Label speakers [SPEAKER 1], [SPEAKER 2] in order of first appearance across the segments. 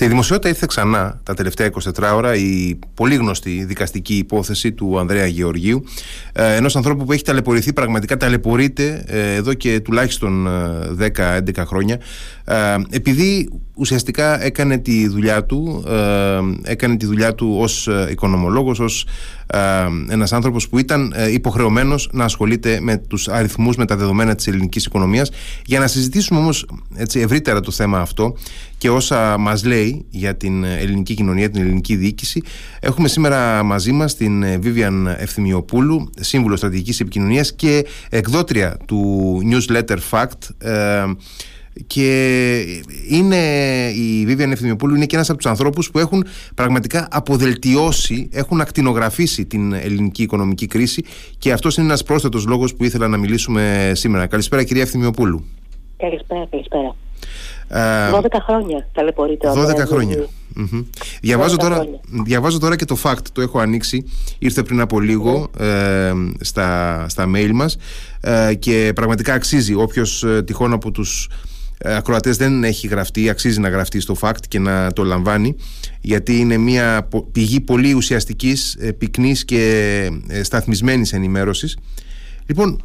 [SPEAKER 1] Στη δημοσιότητα ήρθε ξανά τα τελευταία 24 ώρα η πολύ γνωστή δικαστική υπόθεση του Ανδρέα Γεωργίου, ε, ενός ανθρώπου που έχει ταλαιπωρηθεί, πραγματικά ταλαιπωρείται ε, εδώ και τουλάχιστον 10-11 ε, χρόνια, επειδή ουσιαστικά έκανε τη δουλειά του, έκανε τη δουλειά του ως οικονομολόγος, ως ένας άνθρωπος που ήταν υποχρεωμένος να ασχολείται με τους αριθμούς, με τα δεδομένα της ελληνικής οικονομίας. Για να συζητήσουμε όμως έτσι, ευρύτερα το θέμα αυτό και όσα μας λέει για την ελληνική κοινωνία, την ελληνική διοίκηση, έχουμε σήμερα μαζί μας την Vivian Ευθυμιοπούλου, σύμβουλο στρατηγικής επικοινωνίας και εκδότρια του newsletter Fact και είναι η Vivian Ευθυμιοπούλου είναι και ένας από τους ανθρώπους που έχουν πραγματικά αποδελτιώσει, έχουν ακτινογραφήσει την ελληνική οικονομική κρίση και αυτός είναι ένας πρόσθετος λόγος που ήθελα να μιλήσουμε σήμερα. Καλησπέρα κυρία Ευθυμιοπούλου.
[SPEAKER 2] Καλησπέρα, καλησπέρα. 12 χρόνια ταλαιπωρείται ο
[SPEAKER 1] 12 χρόνια. Διαβάζω, τώρα, διαβάζω τώρα και το fact, το έχω ανοίξει, ήρθε πριν από λίγο ε, στα, στα mail μας ε, και πραγματικά αξίζει. Όποιος ε, τυχόν από τους ε, ακροατές δεν έχει γραφτεί, αξίζει να γραφτεί στο fact και να το λαμβάνει γιατί είναι μια πηγή πολύ ουσιαστικής, ε, πυκνής και ε, σταθμισμένης ενημέρωσης. Λοιπόν,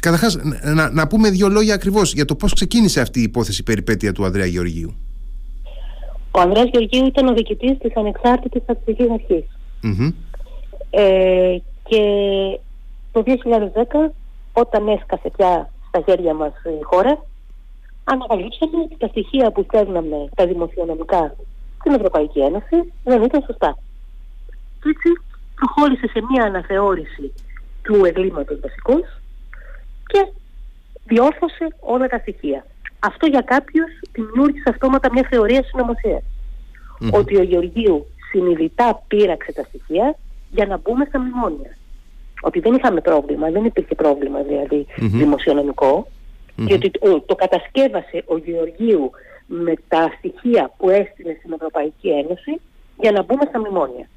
[SPEAKER 1] Καταρχάς, να, να πούμε δύο λόγια ακριβώς για το πώς ξεκίνησε αυτή η υπόθεση περιπέτεια του Ανδρέα Γεωργίου.
[SPEAKER 2] Ο Ανδρέας Γεωργίου ήταν ο διοικητής της ανεξάρτητης στατιστικής αρχής. Ε, και το 2010, όταν έσκασε πια στα χέρια μας η χώρα, ανακαλύψαμε ότι τα στοιχεία που στέλναμε τα δημοσιονομικά στην Ευρωπαϊκή Ένωση δεν ήταν σωστά. Και έτσι προχώρησε σε μια αναθεώρηση του εγκλήματος βασικώς και διόρθωσε όλα τα στοιχεία. Αυτό για κάποιους δημιούργησε αυτόματα μια θεωρία Ότι ο Γεωργίου συνειδητά πήραξε τα στοιχεία για να μπούμε στα μνημόνια. Ότι δεν είχαμε πρόβλημα, δεν υπήρχε πρόβλημα δηλαδή δημοσιονομικό, διότι το, το κατασκεύασε ο Γεωργίου με τα στοιχεία που έστειλε στην Ευρωπαϊκή Ένωση για να μπούμε στα μνημόνια.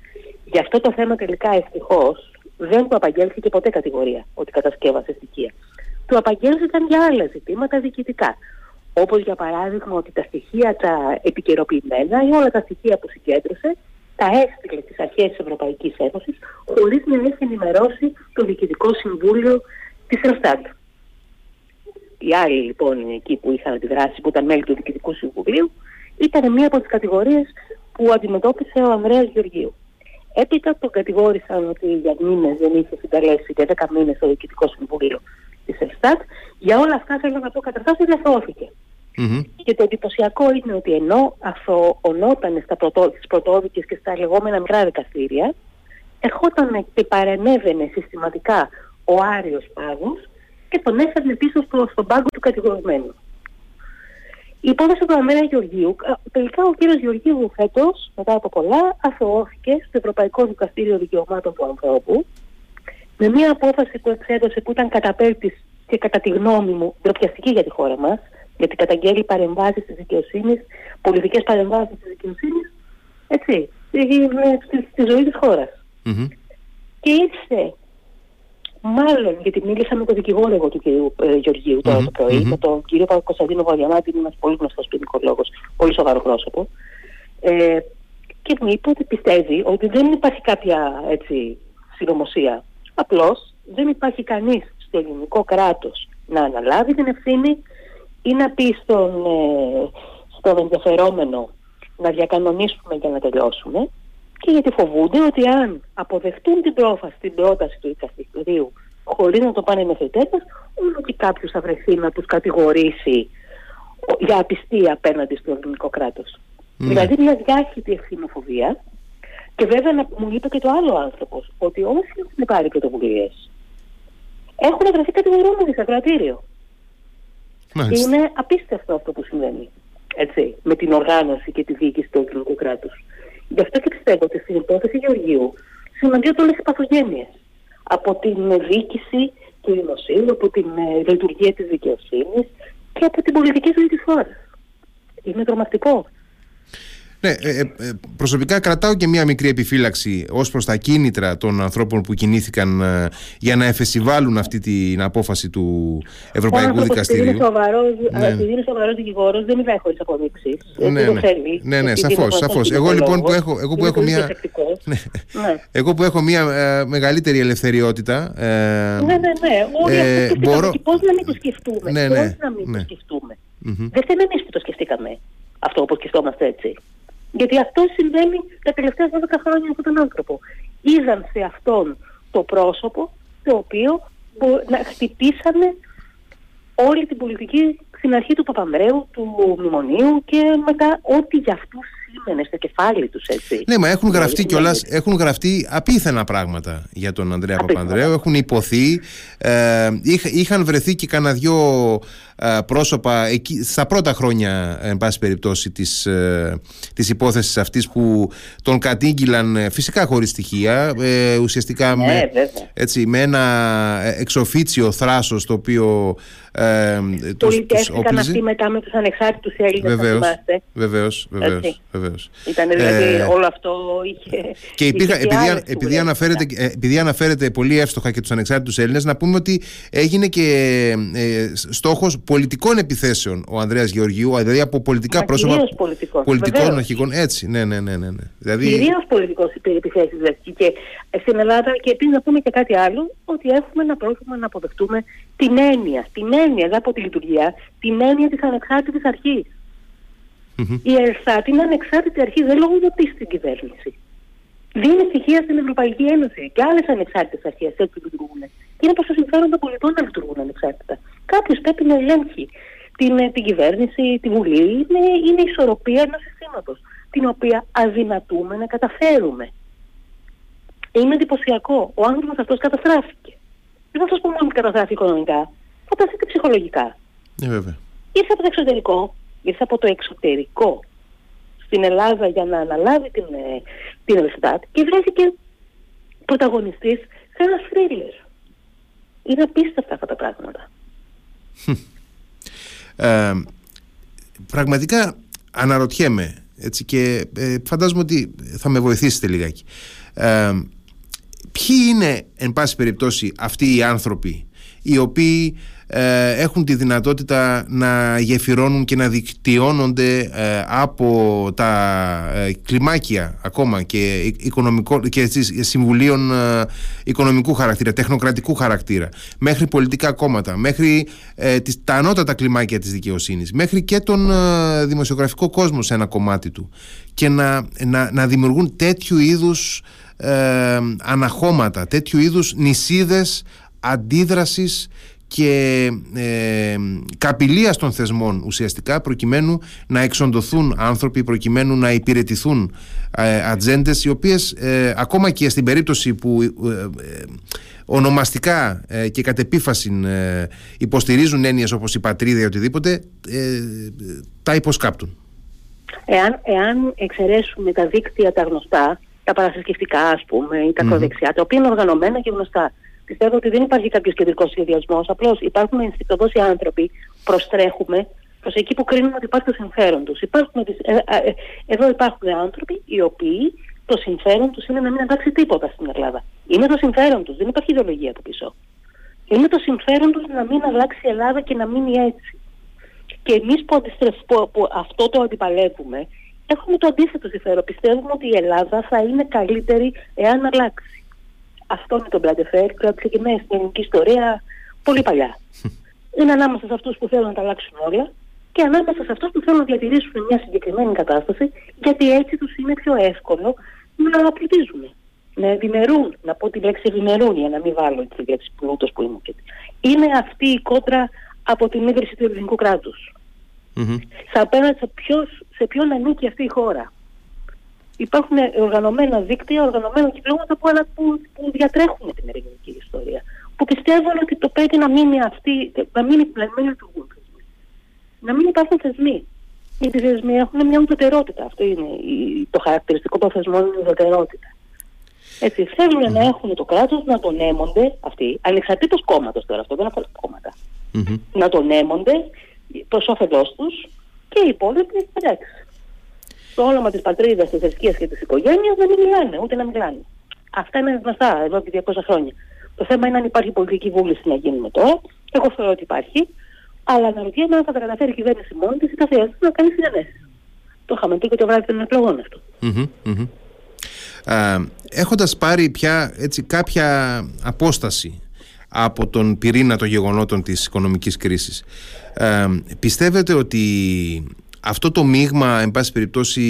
[SPEAKER 2] Γι' αυτό το θέμα τελικά ευτυχώς δεν του απαγγέλθηκε ποτέ κατηγορία ότι κατασκεύασε στοιχεία του απαγγέλθηκαν για άλλα ζητήματα διοικητικά. Όπως για παράδειγμα ότι τα στοιχεία τα επικαιροποιημένα ή όλα τα στοιχεία που συγκέντρωσε τα έστειλε στις αρχές της Ευρωπαϊκής Ένωσης χωρίς να έχει ενημερώσει το Διοικητικό Συμβούλιο της Ελστάτ. Οι άλλοι λοιπόν εκεί που είχαν αντιδράσει, που ήταν μέλη του Διοικητικού Συμβουλίου, ήταν μία από τις κατηγορίες που αντιμετώπισε ο Ανδρέας Γεωργίου. Έπειτα τον κατηγόρησαν ότι για μήνες δεν είχε συνταλέσει και 10 μήνες στο Διοικητικό Συμβούλιο της Ελστάτ. Για όλα αυτά θέλω να πω καταρχάς ότι αθωώθηκε. Mm-hmm. Και το εντυπωσιακό είναι ότι ενώ αθωωνόταν στα πρωτό, στις πρωτόδικες και στα λεγόμενα μικρά δικαστήρια, ερχόταν και παρενέβαινε συστηματικά ο Άριος Πάγος και τον έφερνε πίσω στο, στον πάγκο του κατηγορημένου. Η υπόθεση του Αμέρα Γεωργίου, τελικά ο κύριος Γεωργίου φέτος, μετά από πολλά, αθωώθηκε στο Ευρωπαϊκό Δικαστήριο Δικαιωμάτων του Ανθρώπου με μια απόφαση που εξέδωσε που ήταν καταπέλτη και κατά τη γνώμη μου ντροπιαστική για τη χώρα μας, γιατί καταγγέλει παρεμβάσεις της δικαιοσύνης, πολιτικές παρεμβάσεις της δικαιοσύνης, έτσι, στη, ζωή της χώρας. Mm-hmm. Και ήρθε, μάλλον, γιατί μίλησα με τον δικηγόρο εγώ του κ. Ε, Γεωργίου τώρα mm-hmm. το πρωί, mm-hmm. με τον κύριο Κωνσταντίνο Βαριαμάτη, είναι ένας πολύ γνωστός ποινικολόγος, πολύ σοβαρό πρόσωπο. Ε, και μου είπε ότι πιστεύει ότι δεν υπάρχει κάποια έτσι, συνωμοσία Απλώς δεν υπάρχει κανείς στο ελληνικό κράτος να αναλάβει την ευθύνη ή να πει στον, ε, στον ενδιαφερόμενο να διακανονίσουμε για να τελειώσουμε και γιατί φοβούνται ότι αν αποδεχτούν την πρόφαση, την πρόταση του δικαστηρίου χωρίς να το πάνε μέχρι τέλος, όλο και κάποιος θα βρεθεί να τους κατηγορήσει για απιστία απέναντι στο ελληνικό κράτος. Ναι. Δηλαδή μια διάχυτη ευθυνοφοβία και βέβαια να, μου είπε και το άλλο άνθρωπο ότι όσοι έχουν πάρει πρωτοβουλίες έχουν βρεθεί κατηγορούμενοι σε κρατήριο. Είναι απίστευτο αυτό που συμβαίνει. Έτσι, με την οργάνωση και τη διοίκηση του ελληνικού κράτους. Γι' αυτό και πιστεύω ότι στην υπόθεση Γεωργίου συναντιόνται όλες οι παθογένειες. Από την διοίκηση του δημοσίου, από την ε, λειτουργία της δικαιοσύνης και από την πολιτική ζωή της χώρας. Είναι τρομακτικό.
[SPEAKER 1] Ναι, ε, ε, προσωπικά κρατάω και μία μικρή επιφύλαξη ως προς τα κίνητρα των ανθρώπων που κινήθηκαν ε, για να εφεσιβάλουν αυτή την απόφαση του Ευρωπαϊκού
[SPEAKER 2] Ο
[SPEAKER 1] Δικαστηρίου.
[SPEAKER 2] Επειδή είναι σοβαρός, ναι. επειδή είναι σοβαρός δικηγόρος δεν είναι χωρίς αποδείξεις.
[SPEAKER 1] Ναι, ναι, ναι, ναι, σαφώς, σαφώς. Εγώ λοιπόν που έχω, εγώ που έχω μία, ναι. ναι. εγώ που έχω μία ε, μεγαλύτερη ελευθεριότητα
[SPEAKER 2] ε, ναι, ναι, ναι. Όλοι ε, αυτό μπορώ... πώς να μην το σκεφτούμε. Ναι, ναι, πώς να μην ναι. το σκεφτούμε. Mm-hmm. Δεν θέλουμε εμείς που το σκεφτήκαμε αυτό όπως σκεφτόμαστε έτσι. Γιατί αυτό συμβαίνει τα τελευταία 12 χρόνια από τον άνθρωπο. Είδαν σε αυτόν το πρόσωπο το οποίο να χτυπήσανε όλη την πολιτική στην αρχή του Παπανδρέου, του Μνημονίου και μετά ό,τι για αυτούς σήμαινε στο κεφάλι τους έτσι.
[SPEAKER 1] Ναι, μα έχουν γραφτεί κιόλας, έχουν γραφτεί απίθανα πράγματα για τον Ανδρέα Παπανδρέου, έχουν υποθεί, ε, είχαν βρεθεί και κανένα δυο ε, πρόσωπα εκεί, στα πρώτα χρόνια εν πάση περιπτώσει της, ε, της υπόθεσης αυτής που τον κατήγγυλαν ε, φυσικά χωρίς στοιχεία ουσιαστικά
[SPEAKER 2] ναι,
[SPEAKER 1] με, έτσι, με ένα εξοφίτσιο θράσος το οποίο
[SPEAKER 2] ε, Πολιτεύτηκαν αυτοί μετά με τους ανεξάρτητους Έλληνες
[SPEAKER 1] βεβαίως, βεβαίως, βεβαίως, βεβαίως.
[SPEAKER 2] Ήταν δηλαδή ε, όλο αυτό είχε...
[SPEAKER 1] Και υπήρχε, επειδή, επειδή, αναφέρεται, επειδή αναφέρεται πολύ εύστοχα και τους ανεξάρτητους Έλληνες να πούμε ότι έγινε και ε, στόχος πολιτικών επιθέσεων ο Ανδρέας Γεωργίου, δηλαδή από πολιτικά
[SPEAKER 2] Μα
[SPEAKER 1] πρόσωπα
[SPEAKER 2] πολιτικών,
[SPEAKER 1] πολιτικών αρχηγών. Έτσι, ναι, ναι, ναι. ναι, ναι.
[SPEAKER 2] Δηλαδή... Κυρίως πολιτικός επιθέσεις δηλαδή. Και στην Ελλάδα και επίσης να πούμε και κάτι άλλο, ότι έχουμε ένα πρόβλημα να αποδεχτούμε την έννοια, την έννοια δεν από τη λειτουργία, την έννοια της ανεξάρτητης αρχής. Mm-hmm. Η ΕΡΣΑΤ είναι ανεξάρτητη αρχή, δεν λογοδοτεί στην κυβέρνηση. Δίνει στοιχεία στην Ευρωπαϊκή Ένωση και άλλες ανεξάρτητες αρχές έτσι λειτουργούν. Και είναι προς το συμφέρον των πολιτών να λειτουργούν ανεξάρτητα. Κάποιος πρέπει να ελέγχει την, ε, την κυβέρνηση, τη Βουλή. Είναι, είναι η ισορροπία ενός συστήματος, την οποία αδυνατούμε να καταφέρουμε. Είναι εντυπωσιακό. Ο άνθρωπος αυτός καταστράφηκε. Δεν θα σας πω μόνο ότι καταστράφηκε οικονομικά, φανταστείτε ψυχολογικά.
[SPEAKER 1] Ναι, βέβαια.
[SPEAKER 2] Ήρθε από το εξωτερικό, ήρθε από το εξωτερικό στην Ελλάδα για να αναλάβει την, ε, την Ελστάτ και βρέθηκε πρωταγωνιστής σε ένα θρίλερ. Είναι απίστευτα αυτά τα πράγματα.
[SPEAKER 1] Ε, πραγματικά αναρωτιέμαι έτσι, και ε, φαντάζομαι ότι θα με βοηθήσετε λιγάκι. Ε, ποιοι είναι, εν πάση περιπτώσει, αυτοί οι άνθρωποι οι οποίοι ε, έχουν τη δυνατότητα να γεφυρώνουν και να δικτυώνονται ε, από τα ε, κλιμάκια ακόμα και, οικονομικό, και συμβουλίων οικονομικού χαρακτήρα, τεχνοκρατικού χαρακτήρα μέχρι πολιτικά κόμματα, μέχρι τις, τα ανώτατα κλιμάκια της δικαιοσύνης μέχρι και τον δημοσιογραφικό κόσμο σε ένα κομμάτι του και να, να, να δημιουργούν τέτοιου είδους αναχώματα, τέτοιου είδους νησίδες αντίδρασης και ε, καπηλείας των θεσμών ουσιαστικά προκειμένου να εξοντωθούν άνθρωποι, προκειμένου να υπηρετηθούν ε, ατζέντες οι οποίες ε, ακόμα και στην περίπτωση που ε, ονομαστικά και κατ' επίφαση υποστηρίζουν έννοιες όπως η πατρίδα ή οτιδήποτε τα υποσκάπτουν.
[SPEAKER 2] Εάν, εάν εξαιρέσουμε τα δίκτυα τα γνωστά, τα παραθρησκευτικά ας πούμε ή τα ακροδεξιά, τα οποία είναι οργανωμένα και γνωστά Πιστεύω ότι δεν υπάρχει κάποιος κεντρικός σχεδιασμός. Απλώς υπάρχουν ενστικτοδό οι άνθρωποι, προστρέχουμε προς εκεί που κρίνουμε ότι υπάρχει το συμφέρον τους. Ε, ε, εδώ υπάρχουν άνθρωποι οι οποίοι το συμφέρον τους είναι να μην αλλάξει τίποτα στην Ελλάδα. Είναι το συμφέρον τους, δεν υπάρχει ιδεολογία από πίσω. Είναι το συμφέρον τους να μην αλλάξει η Ελλάδα και να μείνει έτσι. Και εμείς που, που, που αυτό το αντιπαλεύουμε, έχουμε το αντίθετο συμφέρον. Πιστεύουμε ότι η Ελλάδα θα είναι καλύτερη εάν αλλάξει. Αυτό είναι το Μπραντεφέρ και ξεκινάει στην ελληνική ιστορία πολύ παλιά. είναι ανάμεσα σε αυτούς που θέλουν να τα αλλάξουν όλα και ανάμεσα σε αυτούς που θέλουν να διατηρήσουν μια συγκεκριμένη κατάσταση, γιατί έτσι τους είναι πιο εύκολο να πλουτίζουν. Να ευημερούν, να πω τη λέξη ευημερούν για να μην βάλω τη λέξη πλούτος που είμαι. Είναι αυτή η κόντρα από την ίδρυση του ελληνικού κράτους. Mm-hmm. Σε απέναντι σε, σε ποιον ανήκει αυτή η χώρα υπάρχουν οργανωμένα δίκτυα, οργανωμένα κυκλώματα που, που, που διατρέχουν την ελληνική ιστορία. Που πιστεύουν ότι το πρέπει να μείνει αυτή, να μείνει, να μην λειτουργούν θεσμοί. Να μην υπάρχουν θεσμοί. Γιατί οι θεσμοί έχουν μια ουδετερότητα. Αυτό είναι το χαρακτηριστικό των θεσμών, είναι η ουδετερότητα. Έτσι, θέλουν mm-hmm. να έχουν το κράτος να τον έμονται αυτοί, ανεξαρτήτως κόμματος τώρα, αυτό δεν αφορά κόμματα, mm-hmm. να τον έμονται προς όφελός τους και οι υπόλοιποι εντάξει. Το όνομα της πατρίδας, της θρησκείας και της οικογένειας δεν μιλάνε, ούτε να μιλάνε. Αυτά είναι γνωστά εδώ και 200 χρόνια. Το θέμα είναι αν υπάρχει πολιτική βούληση να γίνουμε τώρα. Εγώ θεωρώ ότι υπάρχει. Αλλά αναρωτιέμαι αν θα τα καταφέρει η κυβέρνηση μόνη της ή θα χρειάζεται να κάνει συνενέσεις. Το είχαμε πει και το βράδυ των εκλογών αυτό.
[SPEAKER 1] Mm-hmm, έχοντας πάρει πια έτσι, κάποια απόσταση από τον πυρήνα των γεγονότων της οικονομικής κρίσης πιστεύετε ότι αυτό το μείγμα εν πάση περιπτώσει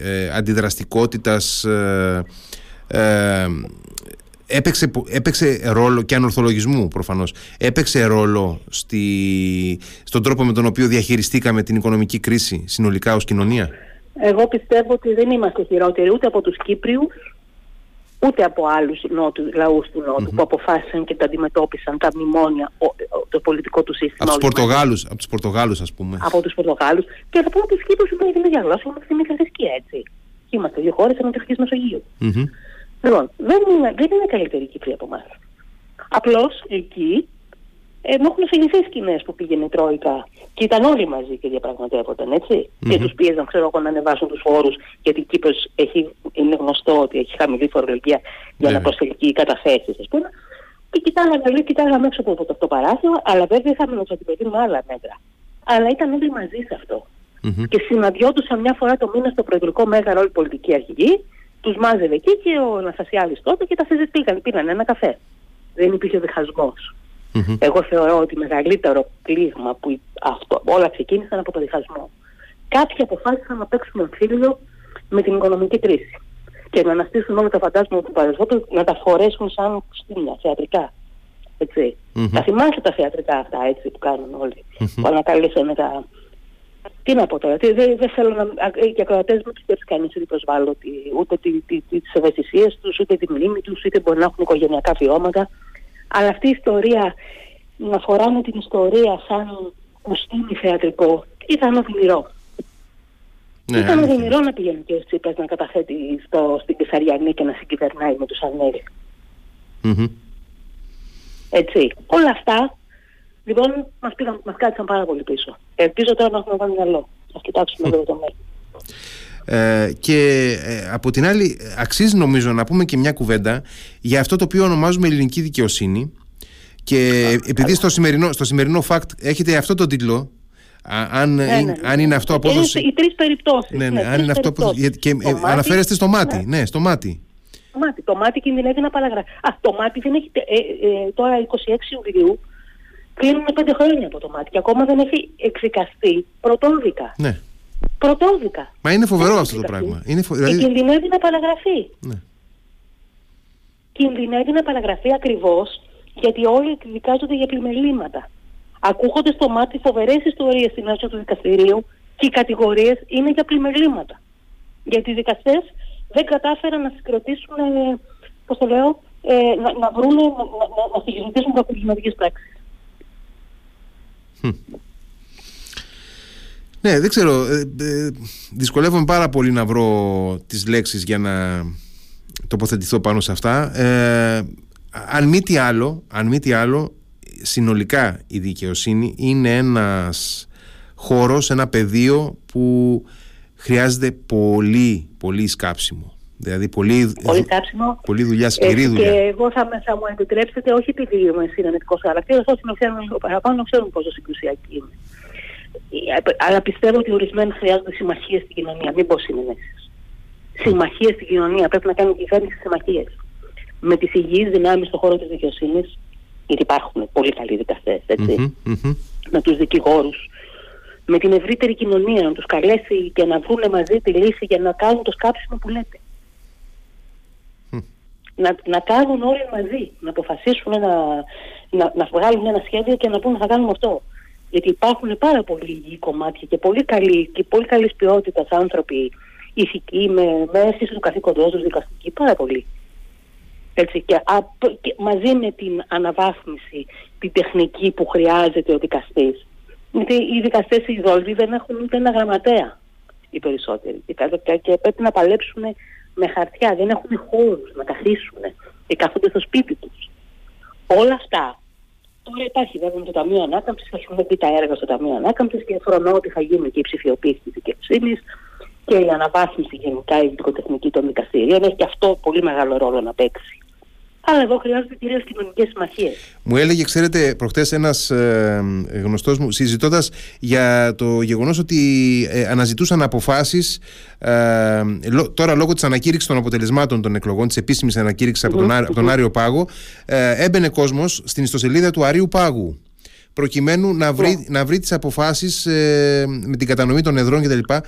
[SPEAKER 1] ε, αντιδραστικότητας ε, ε, έπαιξε, έπαιξε ρόλο και ανορθολογισμού προφανώς. Έπαιξε ρόλο στη, στον τρόπο με τον οποίο διαχειριστήκαμε την οικονομική κρίση συνολικά ως κοινωνία.
[SPEAKER 2] Εγώ πιστεύω ότι δεν είμαστε χειρότεροι ούτε από τους Κύπριους ούτε από άλλους νότους, λαούς του νοτου που αποφάσισαν και τα αντιμετώπισαν τα μνημόνια, το πολιτικό του σύστημα.
[SPEAKER 1] Από τους Πορτογάλους, από τους Πορτογάλους ας πούμε.
[SPEAKER 2] Από τους Πορτογάλους και θα πούμε τους Κύπρους που είναι για γλώσσα, είμαστε στην θρησκεία έτσι. Είμαστε δύο χώρες ανατολικής Μεσογείου. Mm-hmm. Λοιπόν, δεν είναι, δεν είναι καλύτερη η Κύπρη από εμάς. Απλώς εκεί ενώ έχουν αφηγηθεί σκηνές που πήγαινε η Τρόικα και ήταν όλοι μαζί και διαπραγματεύονταν, Και τους πίεζαν, ξέρω εγώ, να ανεβάσουν τους φόρους, γιατί η Κύπρος είναι γνωστό ότι έχει χαμηλή φορολογία για να προσελκύει καταθέσεις, ας πούμε. Και κοιτάγαμε, λέει, κοιτάγαμε έξω από το, το παράθυρο, αλλά βέβαια είχαμε να τους αντιμετωπίσουμε άλλα μέτρα. Αλλά ήταν όλοι μαζί σε αυτό. Mm-hmm. Και συναντιόντουσαν μια φορά το μήνα στο προεδρικό μέγαρο όλοι οι πολιτικοί αρχηγοί, τους μάζευε εκεί και ο Ναστασιάδη τότε και τα συζητήκαν. Πήραν ένα καφέ. Δεν υπήρχε διχασμός. Mm-hmm. Εγώ θεωρώ ότι μεγαλύτερο πλήγμα που αυτό, όλα ξεκίνησαν από το διχασμό. Κάποιοι αποφάσισαν να παίξουν εμφύλιο με την οικονομική κρίση και να αναστήσουν όλα τα φαντάσματα του παρελθόντος να τα φορέσουν σαν κουστούμια, θεατρικά. Έτσι. Mm-hmm. Θα θυμάσαι τα θεατρικά αυτά έτσι που κάνουν όλοι. Mm-hmm. Που ανακαλύψανε τα... Τι να πω τώρα, δεν, δεν θέλω να... Οι ακροατές μου τους πρέπει κανείς ότι προσβάλλω ούτε τι, τι, τις, τις ευαισθησίες τους, ούτε τη μνήμη τους, ούτε μπορεί να έχουν οικογενειακά βιώματα. Αλλά αυτή η ιστορία, να φοράνε την ιστορία σαν κουστούμι θεατρικό, ήταν οδυνηρό. Ναι, ήταν οδυνηρό να πηγαίνει και ο Τσίπρας να καταθέτει στο, στην Κεσαριανή και να συγκυβερνάει με τους Ανέλη. Mm-hmm. Έτσι. Όλα αυτά, λοιπόν, μας, πήγαν, μας κάθισαν πάρα πολύ πίσω. Ελπίζω τώρα να έχουμε βάλει μυαλό. Ας κοιτάξουμε εδώ το μέλλον.
[SPEAKER 1] Ε, και ε, από την άλλη αξίζει νομίζω να πούμε και μια κουβέντα για αυτό το οποίο ονομάζουμε ελληνική δικαιοσύνη και επειδή στο σημερινό, στο σημερινό fact έχετε αυτό το τίτλο αν, ναι, ναι, ναι. αν είναι αυτό απόδοση.
[SPEAKER 2] Είναι οι τρεις περιπτώσεις.
[SPEAKER 1] Ναι, ναι, αν είναι αυτό απόδοση. Και ε, αναφέρεστε στο μάτι. Ναι, ναι στο μάτι.
[SPEAKER 2] Το μάτι, το μάτι κινδυνεύει να παραγραφεί. Α, το μάτι δεν έχει. Ε, ε, τώρα 26 Ιουλίου κλείνουν πέντε χρόνια από το μάτι και ακόμα δεν έχει εξικαστεί πρωτόδικα.
[SPEAKER 1] Ναι.
[SPEAKER 2] Πρωτόδικα.
[SPEAKER 1] Μα είναι φοβερό αυτό το πράγμα. Είναι φο...
[SPEAKER 2] δηλαδή... Και κινδυνεύει να παραγραφεί. Ναι. Κινδυνεύει να παραγραφεί ακριβώς γιατί όλοι εκδικάζονται για πλημελήματα. Ακούγονται στο μάτι φοβερές ιστορίες στην αίθουσα του δικαστηρίου και οι κατηγορίες είναι για πλημελήματα. Γιατί οι δικαστές δεν κατάφεραν να συγκροτήσουν, ε, πώς το λέω, ε, να, να βρουν, να, να, να συγκροτήσουν κακουργηματικέ πράξεις.
[SPEAKER 1] Ναι, δεν ξέρω. Ε, ε, δυσκολεύομαι πάρα πολύ να βρω τις λέξεις για να τοποθετηθώ πάνω σε αυτά. Ε, αν μη τι άλλο, αν μη τι άλλο, συνολικά η δικαιοσύνη είναι ένας χώρος, ένα πεδίο που χρειάζεται πολύ, πολύ σκάψιμο. Δηλαδή πολύ,
[SPEAKER 2] πολύ, σκάψιμο.
[SPEAKER 1] πολύ δουλειά, σκληρή δουλειά.
[SPEAKER 2] Και εγώ θα, θα μου επιτρέψετε, όχι επειδή είμαι συνενετικός χαρακτήρα, όχι να ξέρουν λίγο παραπάνω, να ξέρουν πόσο συγκρουσιακή είναι. Αλλά πιστεύω ότι ορισμένοι χρειάζονται συμμαχίες στην κοινωνία, μην πω συνενέσεις. Συμμαχίες στην κοινωνία. Πρέπει να κάνει η κυβέρνηση συμμαχίες. Με τις υγιείς δυνάμεις στον χώρο της δικαιοσύνης, γιατί υπάρχουν πολύ καλοί δικαστές, έτσι. Με τους δικηγόρους. Με την ευρύτερη κοινωνία, να τους καλέσει και να βρουν μαζί τη λύση για να κάνουν το σκάψιμο που λέτε. Να, να κάνουν όλοι μαζί, να αποφασίσουν να, να, να βγάλουν ένα σχέδιο και να πούνε θα κάνουμε αυτό. Γιατί υπάρχουν πάρα πολλοί υγιεί κομμάτια και πολύ καλοί και πολύ καλής ποιότητας άνθρωποι ηθικοί με, με αίσθηση του καθήκοντός τους δικαστικοί, πάρα πολύ. Έτσι, και, και μαζί με την αναβάθμιση, την τεχνική που χρειάζεται ο δικαστής. Γιατί οι δικαστές οι δόλβοι δεν έχουν ούτε ένα γραμματέα οι περισσότεροι. Και, και πρέπει να παλέψουν με χαρτιά, δεν έχουν χώρους να καθίσουν και κάθονται στο σπίτι τους. Όλα αυτά Τώρα υπάρχει βέβαια το Ταμείο Ανάκαμψης, θα έχουμε δει τα έργα στο Ταμείο Ανάκαμψης και φρονώ ότι θα γίνει και η ψηφιοποίηση της δικαιοσύνης και η αναβάθμιση γενικά η ειδικοτεχνική των δικαστηρίων έχει και αυτό πολύ μεγάλο ρόλο να παίξει. Αλλά εδώ χρειάζονται κυρίως κοινωνικές συμμαχίες.
[SPEAKER 1] Μου έλεγε, ξέρετε, προχτές ένας ε, γνωστός μου, συζητώντας για το γεγονός ότι ε, αναζητούσαν αποφάσεις ε, τώρα λόγω της ανακήρυξης των αποτελεσμάτων των εκλογών, της επίσημης ανακήρυξης από, τον, τον Άριο Πάγο, ε, έμπαινε κόσμος στην ιστοσελίδα του Αρίου Πάγου προκειμένου να βρει, yeah. Ναι. να βρει τις αποφάσεις ε, με την κατανομή των εδρών κτλ. Και,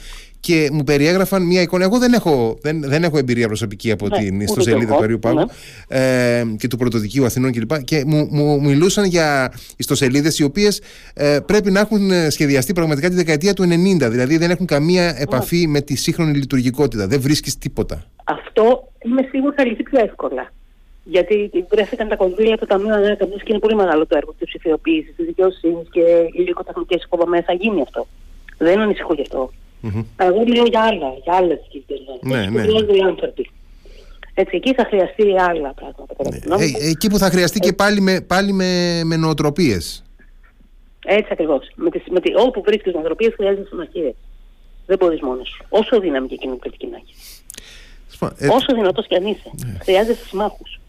[SPEAKER 1] και μου περιέγραφαν μια εικόνα. Εγώ δεν έχω, δεν, δεν έχω εμπειρία προσωπική από yeah, ναι, την ιστοσελίδα του Αριού Πάγου yeah. ε, και του Πρωτοδικείου Αθηνών κλπ. Και, και μου, μου μιλούσαν για ιστοσελίδες οι οποίες ε, πρέπει να έχουν σχεδιαστεί πραγματικά τη δεκαετία του 90. Δηλαδή δεν έχουν καμία επαφή με τη σύγχρονη λειτουργικότητα. Δεν βρίσκεις τίποτα.
[SPEAKER 2] Αυτό είμαι σίγουρη θα λυθεί πιο εύκολα. Γιατί βρέθηκαν τα κονδύλια από το Ταμείο Ανάκαμψης και είναι πολύ μεγάλο το έργο της ψηφιοποίησης, της δικαιοσύνης και υλικοτεχνικέ υποδομές. Θα γίνει αυτό. Δεν ανησυχώ γι' αυτό. Mm-hmm. Εγώ μιλάω για άλλα, για άλλε κοινωνίε. Ναι, ναι. ναι. άνθρωποι. Έτσι, εκεί θα χρειαστεί άλλα πράγματα.
[SPEAKER 1] Ναι. Ε, εκεί που θα χρειαστεί και πάλι με, πάλι με, με νοοτροπίες.
[SPEAKER 2] Έτσι ακριβώς. Με με όπου βρίσκεις νοοτροπίες χρειάζεται συμμαχίες. Δεν μπορείς μόνος σου. Όσο δύναμη και κοινωνική να έχεις. Ε, Όσο δυνατός κι αν είσαι. Ναι. Χρειάζεσαι συμμάχους.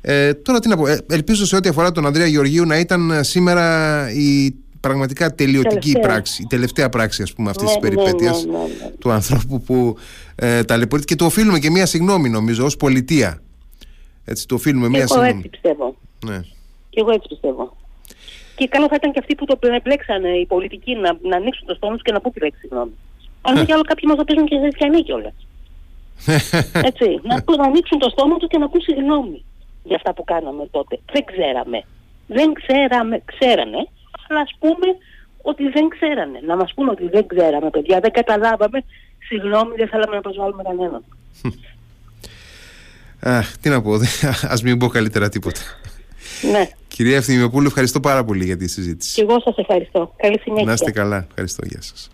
[SPEAKER 1] Ε, τώρα τι να πω, ε, ελπίζω σε ό,τι αφορά τον Ανδρέα Γεωργίου να ήταν ε, σήμερα η πραγματικά τελειωτική τελευταία. πράξη, η τελευταία πράξη ας πούμε αυτής ναι, της ναι, περιπέτειας ναι, ναι, ναι, του ανθρώπου που ε, ταλαιπωρείται και το οφείλουμε και μία συγγνώμη νομίζω ως πολιτεία. Έτσι το οφείλουμε μία συγγνώμη.
[SPEAKER 2] Εγώ έτσι πιστεύω. Ναι. Και εγώ έτσι πιστεύω. Και καλό θα ήταν και αυτοί που το επλέξανε οι πολιτικοί να, να ανοίξουν το στόμα και να πούν τη λέξη συγγνώμη. Αν δεν κι άλλο κάποιοι μας το παίζουν και χριστιανοί κιόλας. Έτσι, να, να ανοίξουν το στόμα τους και να πούν συγγνώμη για αυτά που κάναμε τότε. Δεν ξέραμε. Δεν ξέραμε, ξέρανε, αλλά ας πούμε ότι δεν ξέρανε. Να μας πούνε ότι δεν ξέραμε, παιδιά, δεν καταλάβαμε. Συγγνώμη, δεν θέλαμε να προσβάλλουμε κανέναν.
[SPEAKER 1] Αχ, τι να πω, ας μην πω καλύτερα τίποτα.
[SPEAKER 2] Ναι.
[SPEAKER 1] Κυρία Ευθυμιοπούλου, ευχαριστώ πάρα πολύ για τη συζήτηση.
[SPEAKER 2] Και εγώ σας ευχαριστώ. Καλή συνέχεια.
[SPEAKER 1] Να είστε καλά. Ευχαριστώ. Γεια σας.